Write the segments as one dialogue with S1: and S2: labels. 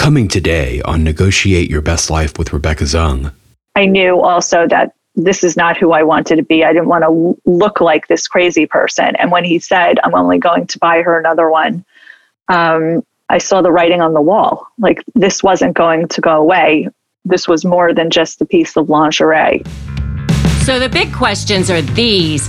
S1: Coming today on Negotiate Your Best Life with Rebecca Zung.
S2: I knew also that this is not who I wanted to be. I didn't want to look like this crazy person. And when he said, I'm only going to buy her another one, um, I saw the writing on the wall. Like this wasn't going to go away. This was more than just a piece of lingerie.
S3: So the big questions are these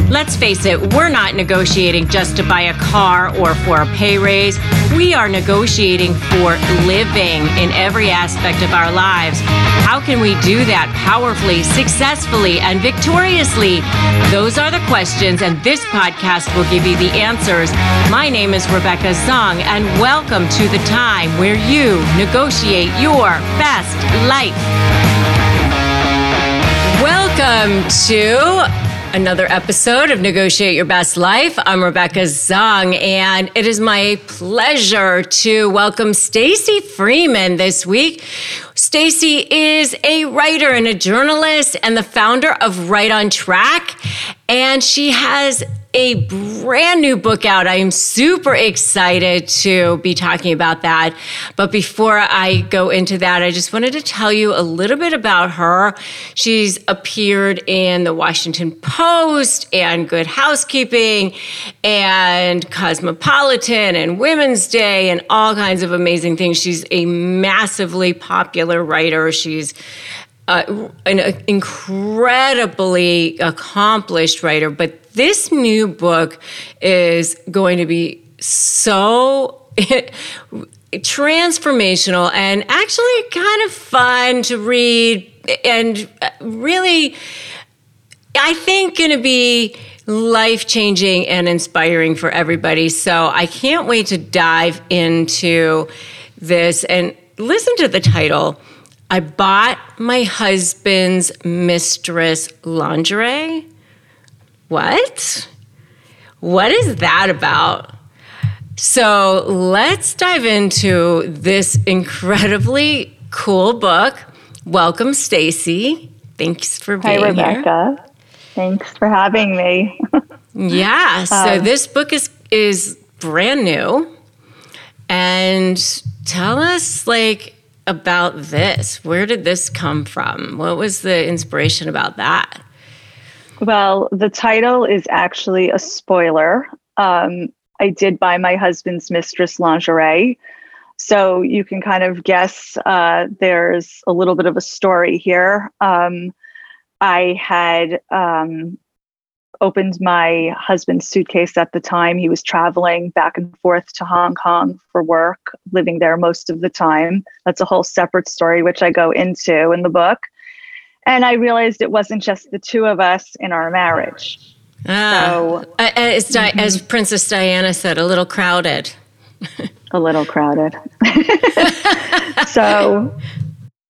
S3: Let's face it, we're not negotiating just to buy a car or for a pay raise. We are negotiating for living in every aspect of our lives. How can we do that powerfully, successfully, and victoriously? Those are the questions, and this podcast will give you the answers. My name is Rebecca Zung, and welcome to the time where you negotiate your best life. Welcome to another episode of Negotiate Your Best Life. I'm Rebecca Zung, and it is my pleasure to welcome Stacy Freeman this week. Stacy is a writer and a journalist and the founder of Right on Track, and she has a brand new book out. I am super excited to be talking about that. But before I go into that, I just wanted to tell you a little bit about her. She's appeared in the Washington Post and Good Housekeeping and Cosmopolitan and Women's Day and all kinds of amazing things. She's a massively popular writer. She's uh, an incredibly accomplished writer, but this new book is going to be so transformational and actually kind of fun to read and really I think going to be life changing and inspiring for everybody. So I can't wait to dive into this and listen to the title. I bought my husband's mistress lingerie. What? What is that about? So let's dive into this incredibly cool book. Welcome, Stacy. Thanks for being here.
S2: Hi, Rebecca.
S3: Here.
S2: Thanks for having me.
S3: yeah. So um, this book is is brand new, and tell us like about this. Where did this come from? What was the inspiration about that?
S2: Well, the title is actually a spoiler. Um, I did buy my husband's mistress lingerie. So you can kind of guess uh, there's a little bit of a story here. Um, I had um, opened my husband's suitcase at the time. He was traveling back and forth to Hong Kong for work, living there most of the time. That's a whole separate story, which I go into in the book. And I realized it wasn't just the two of us in our marriage.
S3: Ah, so, as, Di- mm-hmm. as Princess Diana said, a little crowded.
S2: a little crowded. so,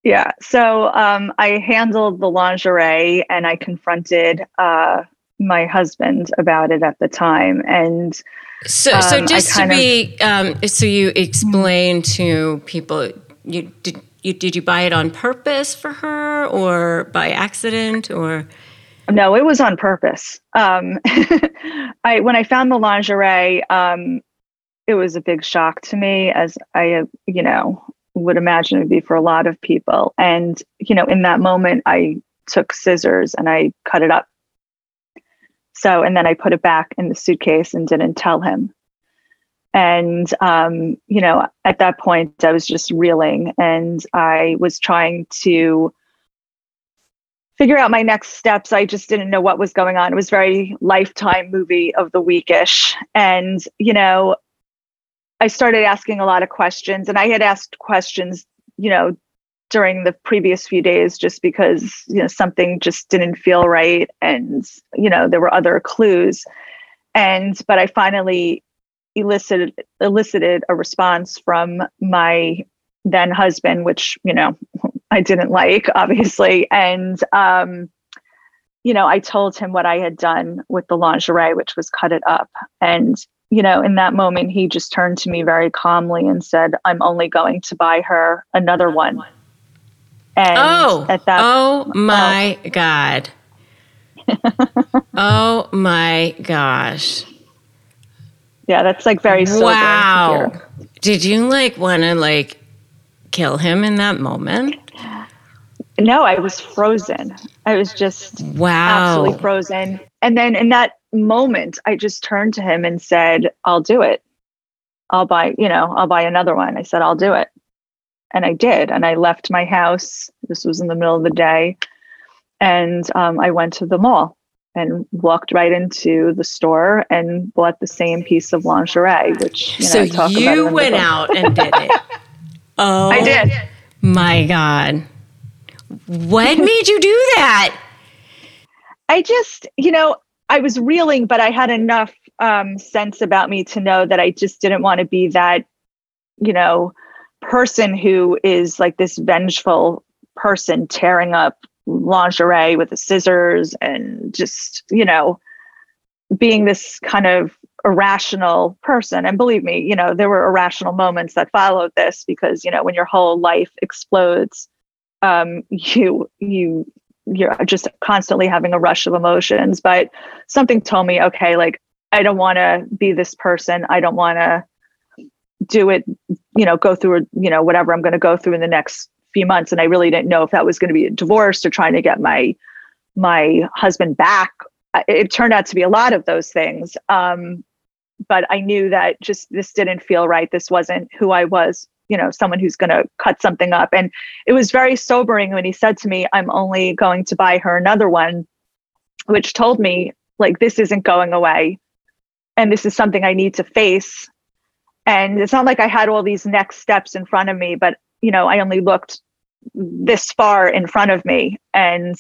S2: yeah. So um, I handled the lingerie and I confronted uh, my husband about it at the time. And
S3: so, um, so just to be, of, um, so you explain to people, you did you did you buy it on purpose for her or by accident or?
S2: No it was on purpose. Um, i when i found the lingerie um, it was a big shock to me as i you know would imagine it would be for a lot of people. And you know in that moment i took scissors and i cut it up. So and then i put it back in the suitcase and didn't tell him and, um, you know, at that point, I was just reeling and I was trying to figure out my next steps. I just didn't know what was going on. It was very lifetime movie of the weekish. And, you know, I started asking a lot of questions and I had asked questions, you know, during the previous few days just because, you know, something just didn't feel right. And, you know, there were other clues. And, but I finally elicited elicited a response from my then husband, which you know I didn't like, obviously, and um, you know I told him what I had done with the lingerie, which was cut it up, and you know, in that moment, he just turned to me very calmly and said, I'm only going to buy her another one.
S3: And oh, at that, oh my oh. God. oh my gosh.
S2: Yeah, that's like very
S3: Wow. Did you like want to like kill him in that moment?
S2: No, I was frozen. I was just
S3: wow.
S2: absolutely frozen. And then in that moment, I just turned to him and said, I'll do it. I'll buy, you know, I'll buy another one. I said, I'll do it. And I did. And I left my house. This was in the middle of the day. And um, I went to the mall and walked right into the store and bought the same piece of lingerie, which you
S3: know, so you went out and did it. oh,
S2: I did.
S3: My God, what made you do that?
S2: I just, you know, I was reeling, but I had enough um, sense about me to know that I just didn't want to be that, you know, person who is like this vengeful person tearing up lingerie with the scissors and just, you know, being this kind of irrational person. And believe me, you know, there were irrational moments that followed this because, you know, when your whole life explodes, um, you, you, you're just constantly having a rush of emotions. But something told me, okay, like, I don't want to be this person. I don't want to do it, you know, go through, you know, whatever I'm going to go through in the next few months and I really didn't know if that was going to be a divorce or trying to get my my husband back. It turned out to be a lot of those things. Um, but I knew that just this didn't feel right. This wasn't who I was, you know, someone who's going to cut something up. And it was very sobering when he said to me, I'm only going to buy her another one, which told me, like, this isn't going away. And this is something I need to face. And it's not like I had all these next steps in front of me, but you know, I only looked this far in front of me and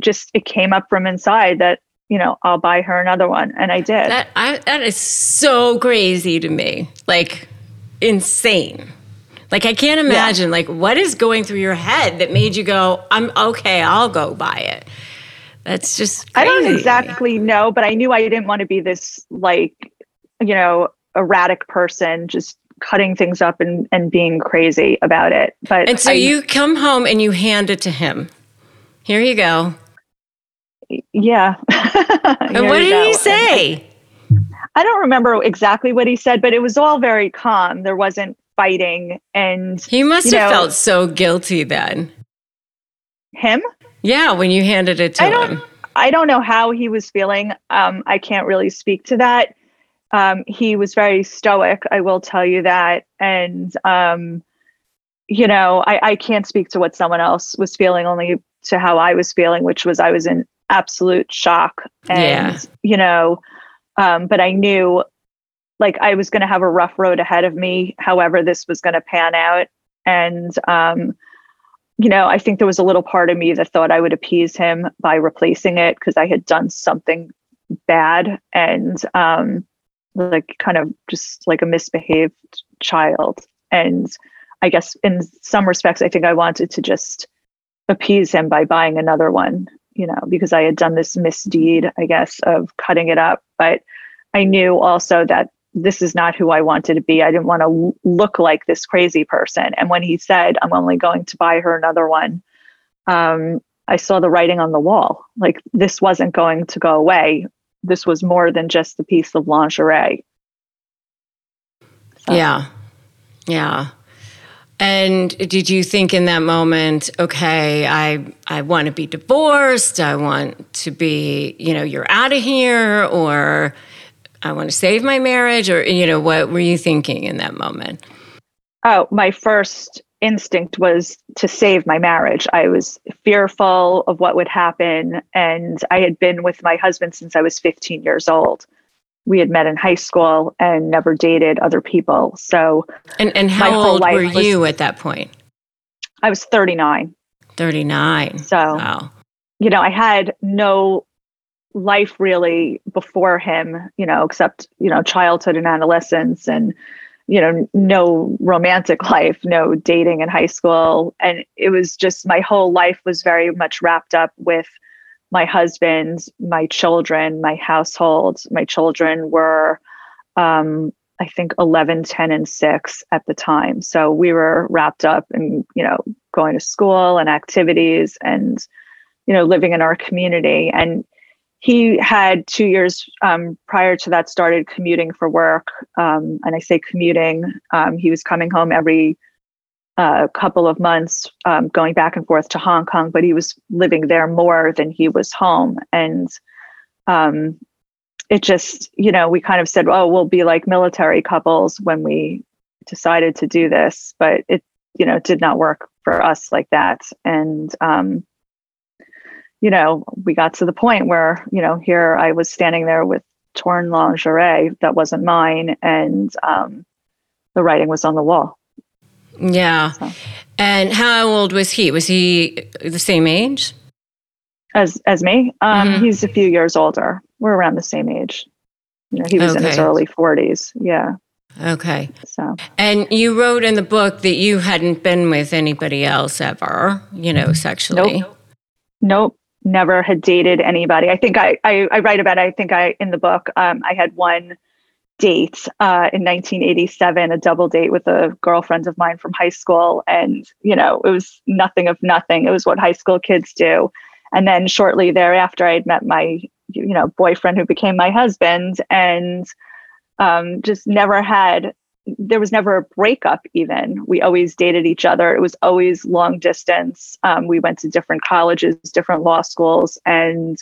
S2: just it came up from inside that you know I'll buy her another one and I did.
S3: That I, that is so crazy to me. Like insane. Like I can't imagine yeah. like what is going through your head that made you go I'm okay, I'll go buy it. That's just crazy.
S2: I don't exactly know, but I knew I didn't want to be this like you know erratic person just cutting things up and, and being crazy about it. But
S3: and so I, you come home and you hand it to him. Here you go.
S2: Yeah.
S3: and what did go. he say?
S2: I don't remember exactly what he said, but it was all very calm. There wasn't fighting, and
S3: he must have know, felt so guilty then.
S2: Him?
S3: Yeah, when you handed it to
S2: I
S3: him.
S2: I don't know how he was feeling. Um, I can't really speak to that um, he was very stoic. I will tell you that, and um, you know, I, I can't speak to what someone else was feeling, only to how I was feeling, which was I was in absolute shock. And yeah. you know, um, but I knew like I was going to have a rough road ahead of me. However, this was going to pan out, and um, you know, I think there was a little part of me that thought I would appease him by replacing it because I had done something bad, and um, like kind of just like a misbehaved child. And I guess in some respects, I think I wanted to just appease him by buying another one, you know, because I had done this misdeed, I guess, of cutting it up. But I knew also that this is not who I wanted to be. I didn't want to look like this crazy person. And when he said, I'm only going to buy her another one, um, I saw the writing on the wall. Like this wasn't going to go away this was more than just a piece of lingerie.
S3: So. Yeah. Yeah. And did you think in that moment, okay, I I want to be divorced, I want to be, you know, you're out of here or I want to save my marriage or you know, what were you thinking in that moment?
S2: Oh, my first instinct was to save my marriage. I was fearful of what would happen. And I had been with my husband since I was 15 years old. We had met in high school and never dated other people. So,
S3: and, and how old were you was, at that point?
S2: I was 39.
S3: 39.
S2: So, wow. you know, I had no life really before him, you know, except, you know, childhood and adolescence and you know, no romantic life, no dating in high school. And it was just my whole life was very much wrapped up with my husband, my children, my household. My children were um, I think 11, 10, and 6 at the time. So we were wrapped up in, you know, going to school and activities and, you know, living in our community. And he had two years um, prior to that started commuting for work. Um, and I say commuting, um, he was coming home every uh, couple of months, um, going back and forth to Hong Kong, but he was living there more than he was home. And um, it just, you know, we kind of said, oh, we'll be like military couples when we decided to do this, but it, you know, did not work for us like that. And, um, you know, we got to the point where, you know, here I was standing there with torn lingerie that wasn't mine, and um, the writing was on the wall.
S3: Yeah. So. And how old was he? Was he the same age?
S2: As as me? Um, mm-hmm. He's a few years older. We're around the same age. You know, he was okay. in his early forties. Yeah.
S3: Okay. So. And you wrote in the book that you hadn't been with anybody else ever, you know, sexually.
S2: Nope. Nope. Never had dated anybody. I think I, I, I write about it. I think I, in the book, um, I had one date uh, in 1987, a double date with a girlfriend of mine from high school. And, you know, it was nothing of nothing. It was what high school kids do. And then shortly thereafter, I had met my, you know, boyfriend who became my husband and um, just never had, there was never a breakup even. We always dated each other. It was always long distance. Um, we went to different colleges, different law schools. And,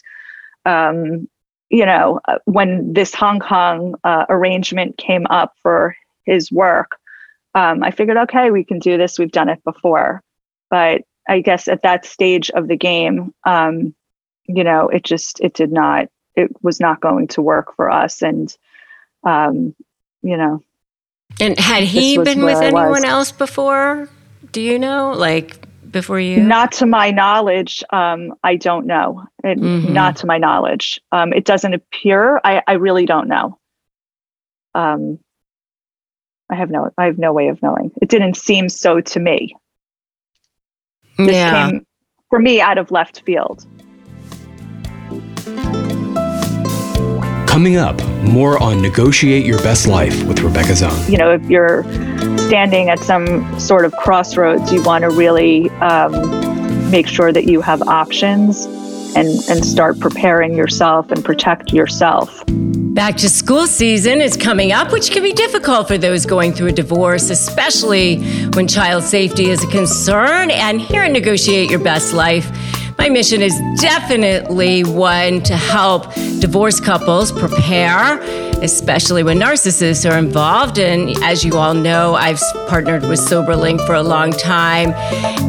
S2: um, you know, uh, when this Hong Kong uh, arrangement came up for his work, um, I figured, okay, we can do this. We've done it before. But I guess at that stage of the game, um, you know, it just it did not it was not going to work for us, and um, you know.
S3: And had he been with anyone else before? Do you know, like before you?
S2: Not to my knowledge. Um, I don't know. It, mm-hmm. Not to my knowledge. Um, it doesn't appear. I, I really don't know. Um, I have no. I have no way of knowing. It didn't seem so to me. This yeah. came for me out of left field.
S1: Coming up, more on Negotiate Your Best Life with Rebecca Zung.
S2: You know, if you're standing at some sort of crossroads, you want to really um, make sure that you have options and, and start preparing yourself and protect yourself.
S3: Back to school season is coming up, which can be difficult for those going through a divorce, especially when child safety is a concern. And here at Negotiate Your Best Life, my mission is definitely one to help divorced couples prepare especially when narcissists are involved. And as you all know, I've partnered with SoberLink for a long time.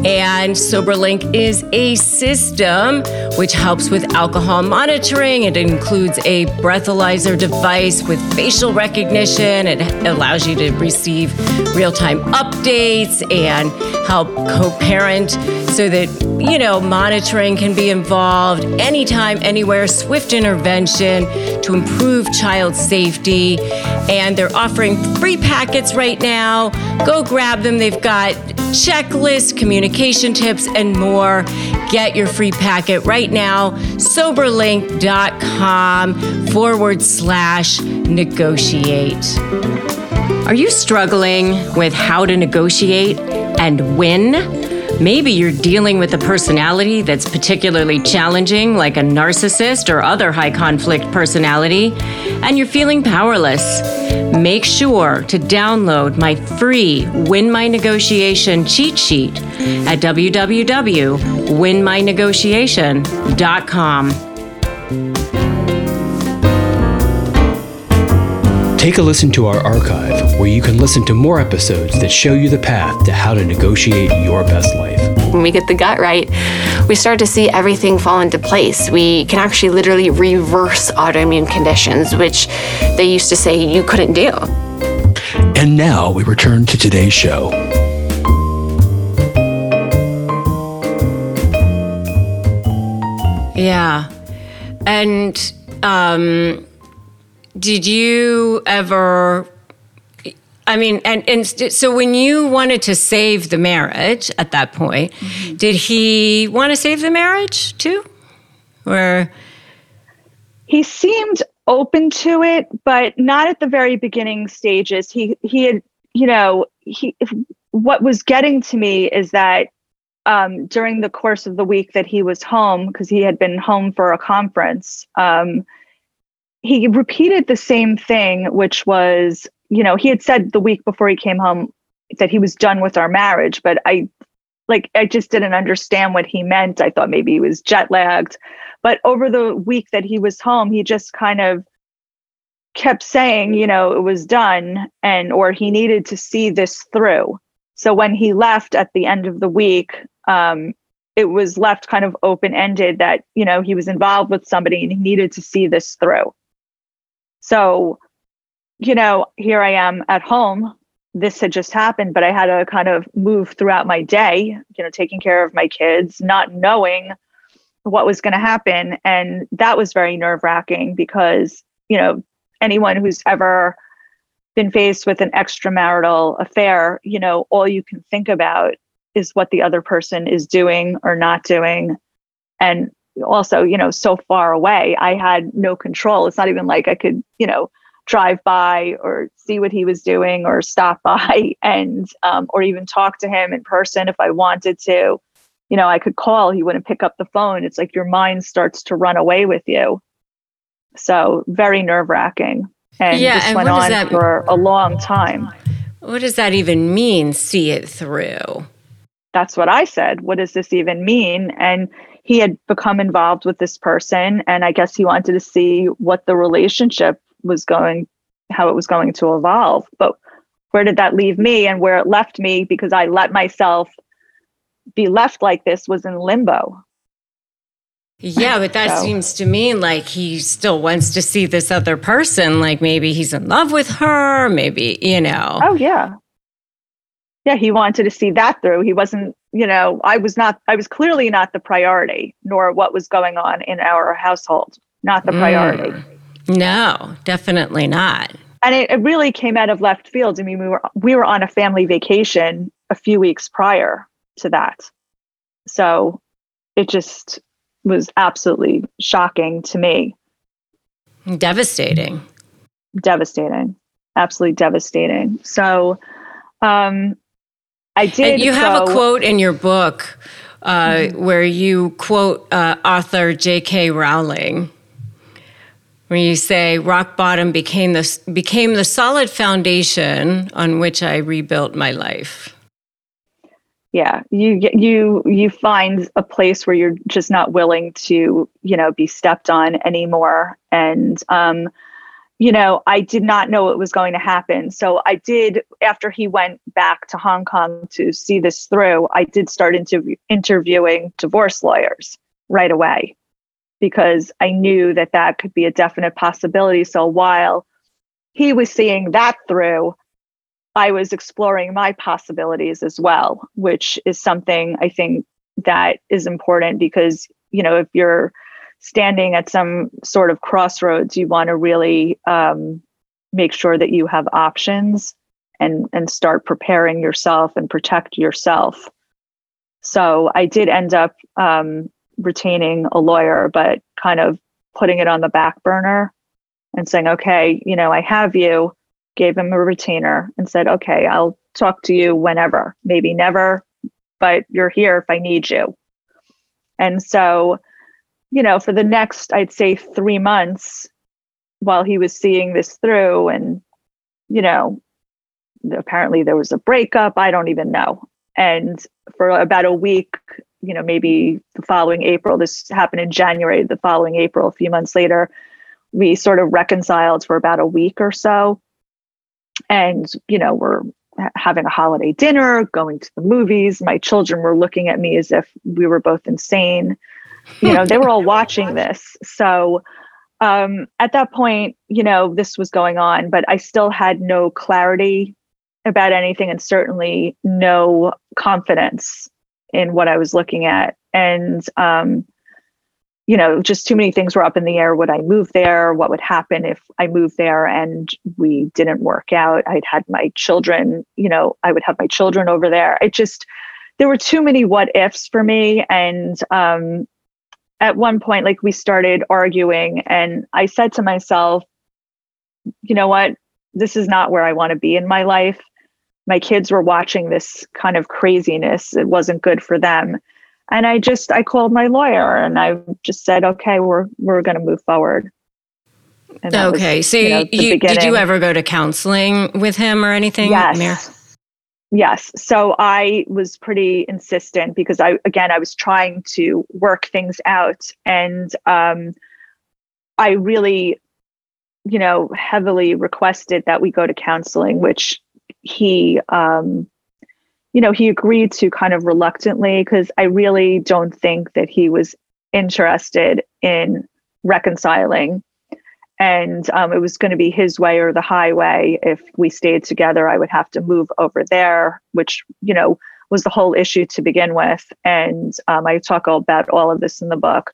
S3: And SoberLink is a system which helps with alcohol monitoring. It includes a breathalyzer device with facial recognition. It allows you to receive real time updates and help co parent so that, you know, monitoring can be involved anytime, anywhere, swift intervention to improve child safety. And they're offering free packets right now. Go grab them. They've got checklists, communication tips, and more. Get your free packet right now. Soberlink.com forward slash negotiate. Are you struggling with how to negotiate and win? Maybe you're dealing with a personality that's particularly challenging, like a narcissist or other high conflict personality, and you're feeling powerless. Make sure to download my free Win My Negotiation cheat sheet at www.winmynegotiation.com.
S1: Take a listen to our archive where you can listen to more episodes that show you the path to how to negotiate your best life
S4: when we get the gut right, we start to see everything fall into place. We can actually literally reverse autoimmune conditions, which they used to say you couldn't do.
S1: And now we return to today's show.
S3: Yeah. And um, did you ever I mean, and and so when you wanted to save the marriage at that point, mm-hmm. did he want to save the marriage too, or
S2: he seemed open to it, but not at the very beginning stages. He he had, you know, he what was getting to me is that um, during the course of the week that he was home, because he had been home for a conference, um, he repeated the same thing, which was, you know, he had said the week before he came home that he was done with our marriage, but I like I just didn't understand what he meant. I thought maybe he was jet lagged. But over the week that he was home, he just kind of kept saying, you know, it was done and or he needed to see this through. So when he left at the end of the week, um, it was left kind of open ended that, you know, he was involved with somebody and he needed to see this through. So, you know, here I am at home. This had just happened, but I had to kind of move throughout my day, you know, taking care of my kids, not knowing what was going to happen. And that was very nerve wracking because, you know, anyone who's ever been faced with an extramarital affair, you know, all you can think about is what the other person is doing or not doing. And also, you know, so far away, I had no control. It's not even like I could, you know, drive by or see what he was doing or stop by and, um, or even talk to him in person if I wanted to. You know, I could call, he wouldn't pick up the phone. It's like your mind starts to run away with you. So, very nerve wracking and
S3: Yeah,
S2: this
S3: and
S2: went on
S3: that-
S2: for a long time.
S3: What does that even mean? See it through.
S2: That's what I said. What does this even mean? And he had become involved with this person, and I guess he wanted to see what the relationship was going, how it was going to evolve. But where did that leave me? And where it left me, because I let myself be left like this, was in limbo.
S3: Yeah, but that
S2: So-
S3: seems to me like he still wants to see this other person. Like maybe he's in love with her. Maybe, you know.
S2: Oh yeah. Yeah, he wanted to see that through. He wasn't, you know, I was not I was clearly not the priority, nor what was going on in our household. Not the priority.
S3: Mm. No, definitely not.
S2: And it, it really came out of left field. I mean, we were we were on a family vacation a few weeks prior to that. So it just was absolutely shocking to me.
S3: Devastating.
S2: Devastating. Absolutely devastating. So um I did
S3: And you have a quote in your book uh,
S2: Mm-hmm.
S3: where you quote uh, author J.K. Rowling, where you say, "Rock bottom became the became the solid foundation on which I rebuilt my life."
S2: yeah you you you find a place where you're just not willing to you know be stepped on anymore and um you know i did not know what was going to happen. So i did after he went back to hong kong to see this through i did start interview, interviewing divorce lawyers right away because i knew that that could be a definite possibility. So while he was seeing that through I was exploring my possibilities as well, which is something I think that is important because, you know, if you're standing at some sort of crossroads, you want to really um, make sure that you have options and and start preparing yourself and protect yourself. So I did end up um, retaining a lawyer, but kind of putting it on the back burner and saying, okay, you know, I have you gave him a retainer and said, okay, I'll talk to you whenever, maybe never, but you're here if I need you. And so, you know, for the next, I'd say three months while he was seeing this through, and, you know, apparently there was a breakup, I don't even know. And for about a week, you know, maybe the following April, this happened in January, the following April, a few months later, we sort of reconciled for about a week or so. And you know we're having a holiday dinner going to the movies. My children were looking at me as if we were both insane you know they were all watching this so um, at that point you know this was going on but i still had no clarity about anything and certainly no confidence in what i was looking at and um, you know, just too many things were up in the air. Would I move there? What would happen if I moved there and we didn't work out? I'd had my children, you know, I would have my children over there. It just, there were too many what ifs for me. And um, at one point, like we started arguing, and I said to myself, you know what? This is not where I want to be in my life. My kids were watching this kind of craziness. It wasn't good for them. And I just I called my lawyer and I just said, okay, we're we're going to move forward.
S3: okay, was, so you, know, you did you ever go to counseling with him or anything?
S2: Yes. Yes. So I was pretty insistent because I, again, I was trying to work things out. And um, I really, you know, heavily requested that we go to counseling, which he, um, you know, he agreed to kind of reluctantly because I really don't think that he was interested in reconciling and um, it was going to be his way or the highway. If we stayed together i would have to move over there which you know was the whole issue to begin with. And um, i talk about all of this in the book.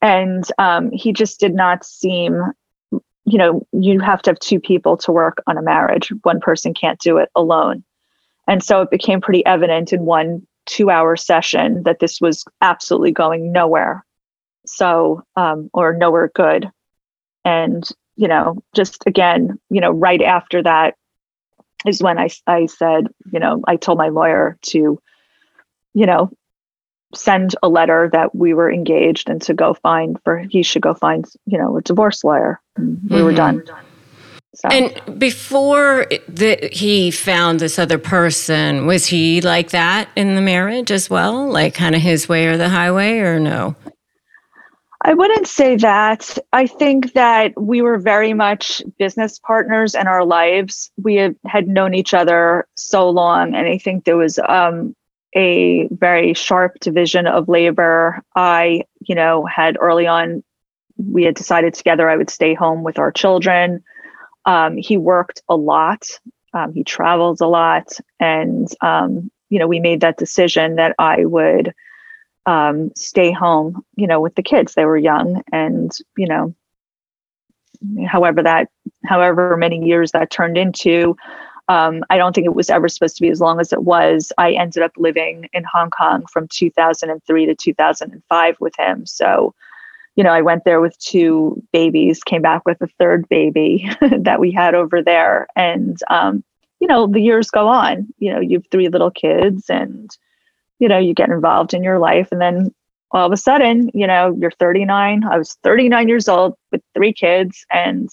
S2: And um, he just did not seem you know you have to have two people to work on a marriage. One person can't do it alone. And so it became pretty evident in one two hour session that this was absolutely going nowhere. So um, or nowhere good and you know just again you know right after that is when i i said you know i told my lawyer to you know send a letter that we were engaged and to go find for he should go find you know a divorce lawyer mm-hmm. we were done
S3: so. And before the, he found this other person, was he like that in the marriage as well? Like kind of his way or the highway, or no?
S2: I wouldn't say that. I think that we were very much business partners in our lives. We had, known each other so long, and I think there was um, a very sharp division of labor. I, you know, had early on, we had decided together I would stay home with our children. Um, he worked a lot, um, he traveled a lot, and, um, you know, we made that decision that I would um, stay home, you know, with the kids. They were young, and you know, however that, however many years that turned into. Um, I don't think it was ever supposed to be as long as it was. I ended up living in Hong Kong from 2003 to 2005 with him. So, you know, I went there with two babies, came back with a third baby that we had over there. And, um, you know, the years go on. You know, you have three little kids and, you know, you get involved in your life and then all of a sudden, you know, you're 39. I was 39 years old with three kids and,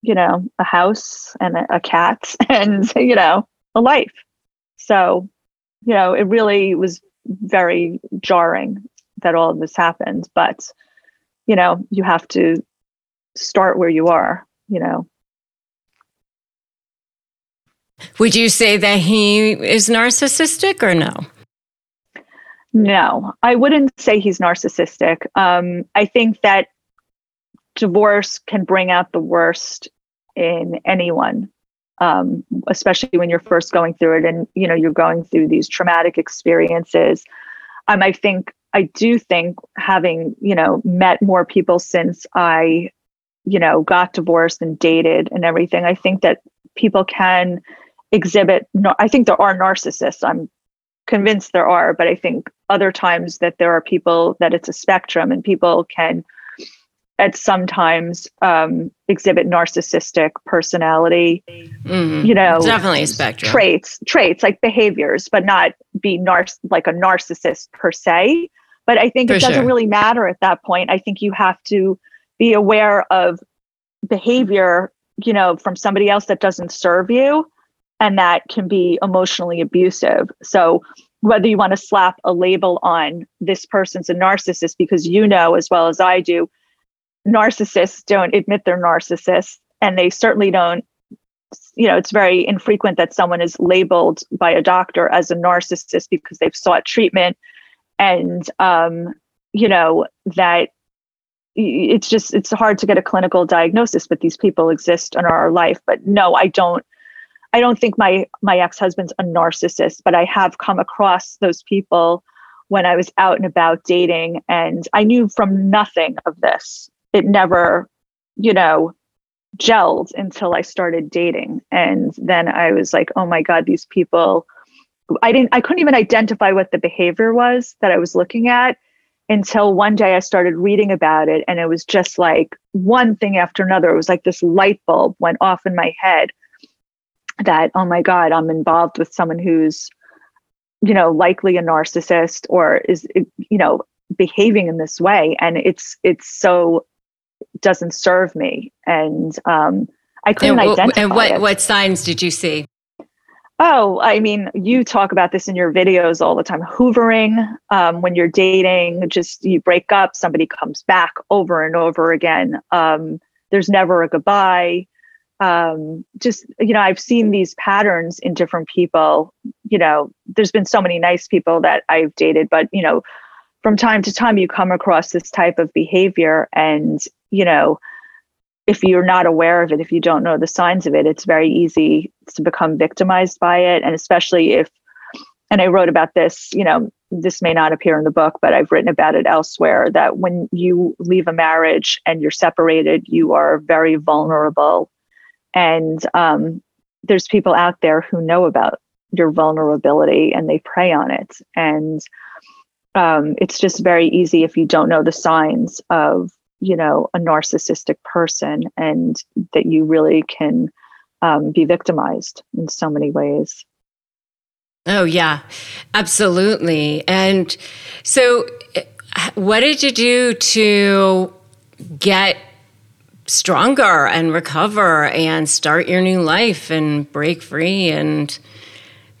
S2: you know, a house and a, a cat and, you know, a life. So, you know, it really was very jarring that all of this happened. But, you know, you have to start where you are, you know.
S3: Would you say that he is narcissistic or no?
S2: No, I wouldn't say he's narcissistic. Um, I think that divorce can bring out the worst in anyone, um, especially when you're first going through it and you know you're going through these traumatic experiences. Um, I think I do think having you know met more people since I, you know, got divorced and dated and everything. I think that people can exhibit. I think there are narcissists. I'm convinced there are, but I think other times that there are people that it's a spectrum and people can at sometimes um, exhibit narcissistic personality
S3: mm-hmm.
S2: you know
S3: definitely a spectrum
S2: traits traits like behaviors but not be nar- like a narcissist per se but i think For it doesn't sure. really matter at that point i think you have to be aware of behavior you know from somebody else that doesn't serve you and that can be emotionally abusive. So whether you want to slap a label on this person's a narcissist because you know as well as I do, narcissists don't admit they're narcissists and they certainly don't you know it's very infrequent that someone is labeled by a doctor as a narcissist because they've sought treatment and um you know that it's just it's hard to get a clinical diagnosis but these people exist in our life but no i don't I don't think my my ex-husband's a narcissist, but I have come across those people when I was out and about dating and I knew from nothing of this. It never, you know, gelled until I started dating. And then I was like, oh my God, these people I didn't I couldn't even identify what the behavior was that I was looking at until one day I started reading about it and it was just like one thing after another. It was like this light bulb went off in my head that, oh my God, I'm involved with someone who's, you know, likely a narcissist or is, you know, behaving in this way. And it's, it's so doesn't serve me. And um, I couldn't
S3: and,
S2: identify.
S3: And what,
S2: it.
S3: what signs did you see?
S2: Oh, I mean, you talk about this in your videos all the time. Hoovering, um, when you're dating, just you break up, somebody comes back over and over again. Um, there's never a goodbye. Um, just, you know, I've seen these patterns in different people. You know, there's been so many nice people that I've dated, but, you know, from time to time you come across this type of behavior and, you know, if you're not aware of it, if you don't know the signs of it, it's very easy to become victimized by it. And especially if, and I wrote about this, you know, this may not appear in the book, but I've written about it elsewhere that when you leave a marriage and you're separated, you are very vulnerable. And um, there's people out there who know about your vulnerability and they prey on it. And um, it's just very easy if you don't know the signs of you know a narcissistic person and that you really can um, be victimized in so many ways.
S3: Oh yeah. Absolutely. And so what did you do to get stronger and recover and start your new life and break free and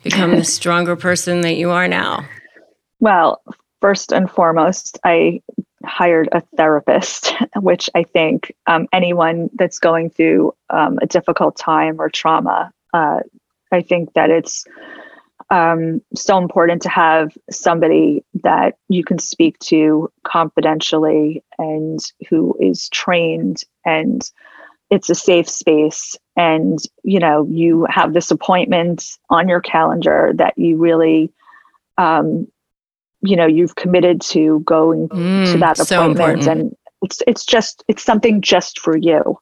S3: become the stronger person that you are now.
S2: Well first and foremost i hired a therapist, which I think um, anyone that's going through um, a difficult time or trauma, uh, I think that it's um, so important to have somebody that you can speak to confidentially and who is trained and it's a safe space and you know you have this appointment on your calendar that you really um, you know you've committed to going mm, to that appointment so and it's it's just it's something just for you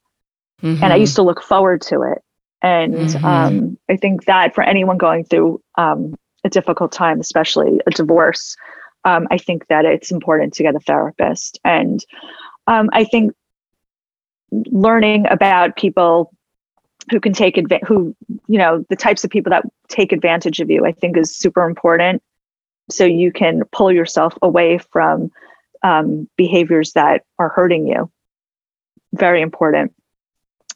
S2: mm-hmm. and i mm-hmm. used to look forward to it and mm-hmm. um, i think that for anyone going through um, a difficult time especially a divorce um, i think that it's important to get a therapist and um, i think learning about people who can take advantage who you know the types of people that take advantage of you i think is super important so you can pull yourself away from um, behaviors that are hurting you. Very important.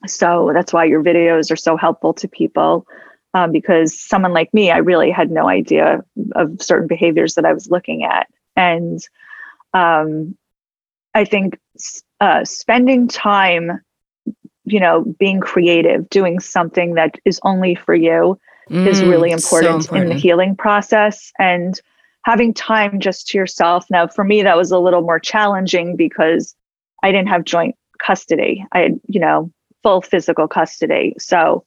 S2: So that's why your videos are so helpful to people. Um, because someone like me, I really had no idea of certain behaviors that I was looking at. And um, I think uh, spending time, you know, being creative, doing something that is only for you mm, is really important, so important, in the healing process. And having time just to yourself. Now, for me, that was a little more challenging because I didn't have joint custody. I had, you know, full physical custody. So,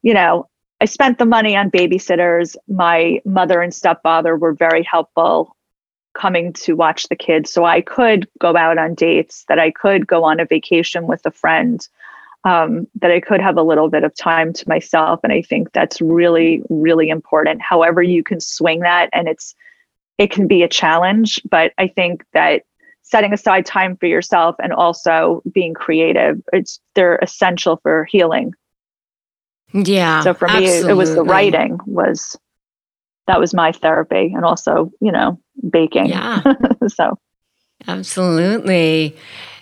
S2: you know, I spent the money on babysitters. My mother and stepfather were very helpful coming to watch the kids. So I could go out on dates, that I could go on a vacation with a friend um, that I could have a little bit of time to myself. And I think that's really, really important. However, you can swing that, and it's it can be a challenge, but I think that setting aside time for yourself and also being creative, it's they're essential for healing.
S3: Yeah.
S2: So for me, it, it was the writing was that was my therapy, and also you know baking.
S3: Yeah.
S2: so.
S3: Absolutely.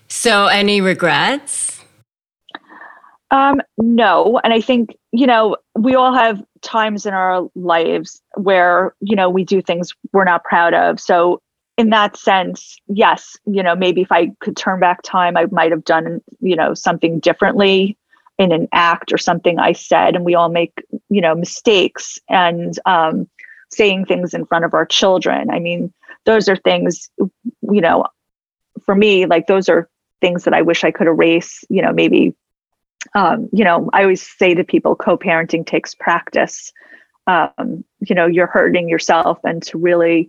S3: So, any regrets?
S2: Um, no. And I think, you know, we all have times in our lives where, you know, we do things we're not proud of. So, in that sense, yes, you know, maybe if I could turn back time, I might have done, you know, something differently in an act or something I said. And we all make, you know, mistakes and um, saying things in front of our children. I mean, those are things, you know, for me, like those are things that I wish I could erase, you know, maybe um, you know, I always say to people, co-parenting takes practice. Um, you know, you're hurting yourself, and to really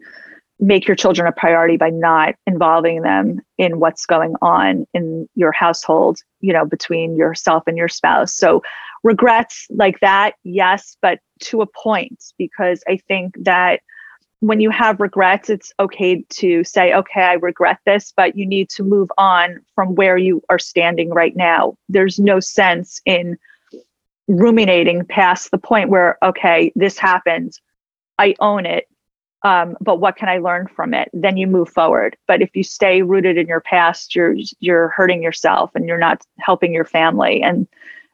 S2: make your children a priority by not involving them in what's going on in your household. You know, between yourself and your spouse. So regrets like that, yes, but to a point, because I think that when you have regrets, it's okay to say, okay, I regret this, but you need to move on from where you are standing right now. There's no sense in ruminating past the point where, okay, this happened. I own it. Um, but what can I learn from it? Then you move forward. But if you stay rooted in your past, you're you're hurting yourself and you're not helping your family. And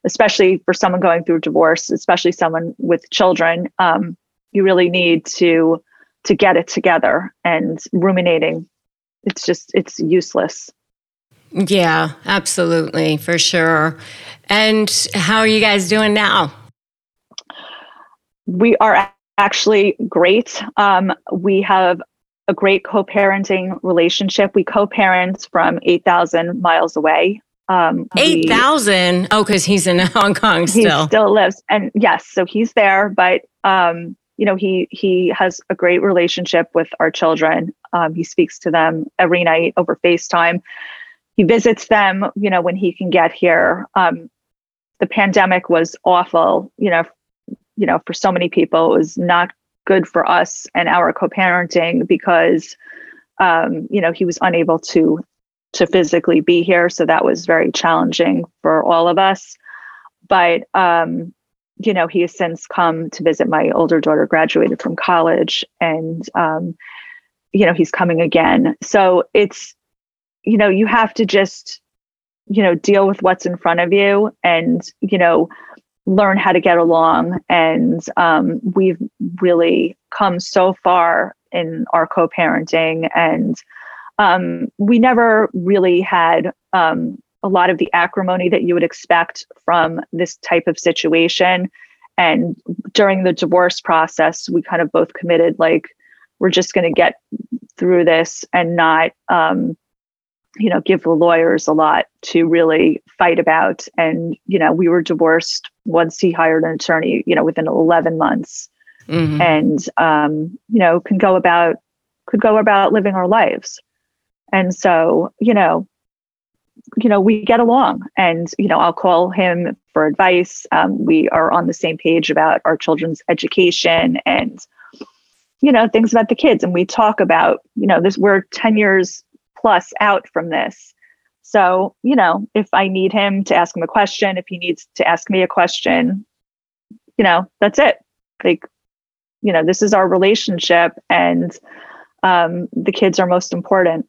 S2: especially for someone going through divorce, especially someone with children, um, you really need to to get it together and ruminating. It's just it's useless.
S3: Yeah absolutely for sure. And how are you guys doing now?
S2: We are actually great. Um, we have a great co-parenting relationship. We co-parent from 8000 miles away
S3: um, 8000 oh because he's in hong kong still.
S2: he still lives and yes so he's there but um, you know he he has a great relationship with our children. Um, he speaks to them every night over facetime. He visits them you know when he can get here. Um, the pandemic was awful you know you know for so many people. It was not good for us and our co-parenting because um, you know he was unable to to physically be here so that was very challenging for all of us but um, you know, he has since come to visit my older daughter, graduated from college, and, um, you know, he's coming again. So it's, you know, you have to just, you know, deal with what's in front of you and, you know, learn how to get along. And um, we've really come so far in our co parenting. And um, we never really had um, a lot of the acrimony that you would expect from this type of situation. And during the divorce process, we kind of both committed like, we're just going to get through this and not, um, you know, give the lawyers a lot to really fight about. And, you know, we were divorced once he hired an attorney, you know, within 11 months. Mm-hmm. And, um, you know, can go about, could go about living our lives. And so, you know, you know, we get along and, you know, I'll call him for advice. Um, we are on the same page about our children's education and, you know, things about the kids. And we talk about, you know, this, we're 10 years plus out from this. So, you know, if I need him to ask him a question, if he needs to ask me a question, you know, that's it. Like, you know, this is our relationship and um, the kids are most important.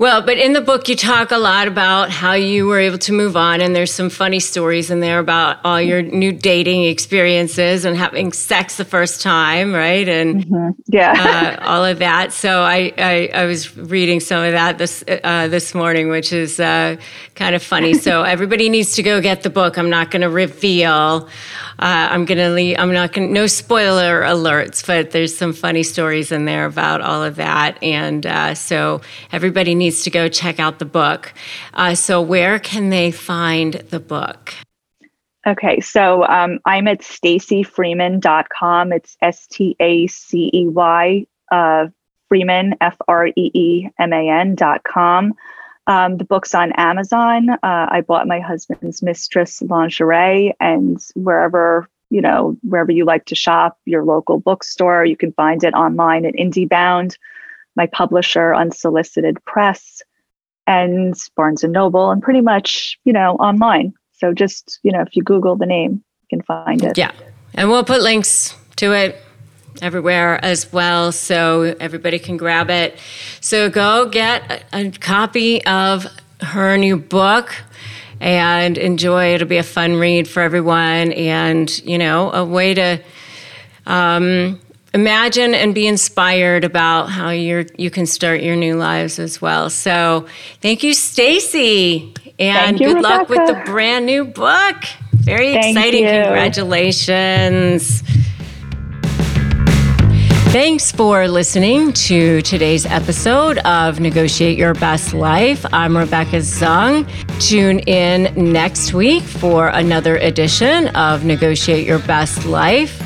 S3: Well, but in the book, you talk a lot about how you were able to move on, and there's some funny stories in there about all your new dating experiences and having sex the first time, right? And mm-hmm.
S2: yeah,
S3: uh, all of that. So I, I, I was reading some of that this uh, this morning, which is uh, kind of funny. So everybody needs to go get the book. I'm not going to reveal. Uh, I'm to leave. I'm not. To, no spoiler alerts, but there's some funny stories in there about all of that, and uh, so everybody needs to go check out the book. Uh, so, where can they find the book?
S2: Okay, so um, I'm at staceyfreeman.com. It's S T A C E Y uh, Freeman, F R E E M A N.com. Um, the book's on Amazon. Uh, I bought my husband's Mistress lingerie, and wherever you know, wherever you like to shop, your local bookstore, you can find it online at IndieBound my publisher, Unsolicited Press, and Barnes and Noble, and pretty much, you know, online. So just, you know, if you Google the name, you can find it.
S3: Yeah. And we'll put links to it everywhere as well so everybody can grab it. So go get a, a copy of her new book and enjoy. It'll be a fun read for everyone and, you know, a way to um, imagine and be inspired about how you you can start your new lives as well. So, thank you, Stacey, and
S2: you,
S3: good
S2: Rebecca.
S3: luck with the brand new book. Very
S2: thank
S3: exciting!
S2: You.
S3: Congratulations. Thanks for listening to today's episode of Negotiate Your Best Life. I'm Rebecca Zung. Tune in next week for another edition of Negotiate Your Best Life.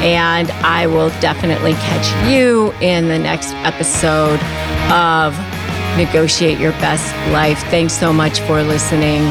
S3: And I will definitely catch you in the next episode of Negotiate Your Best Life. Thanks so much for listening.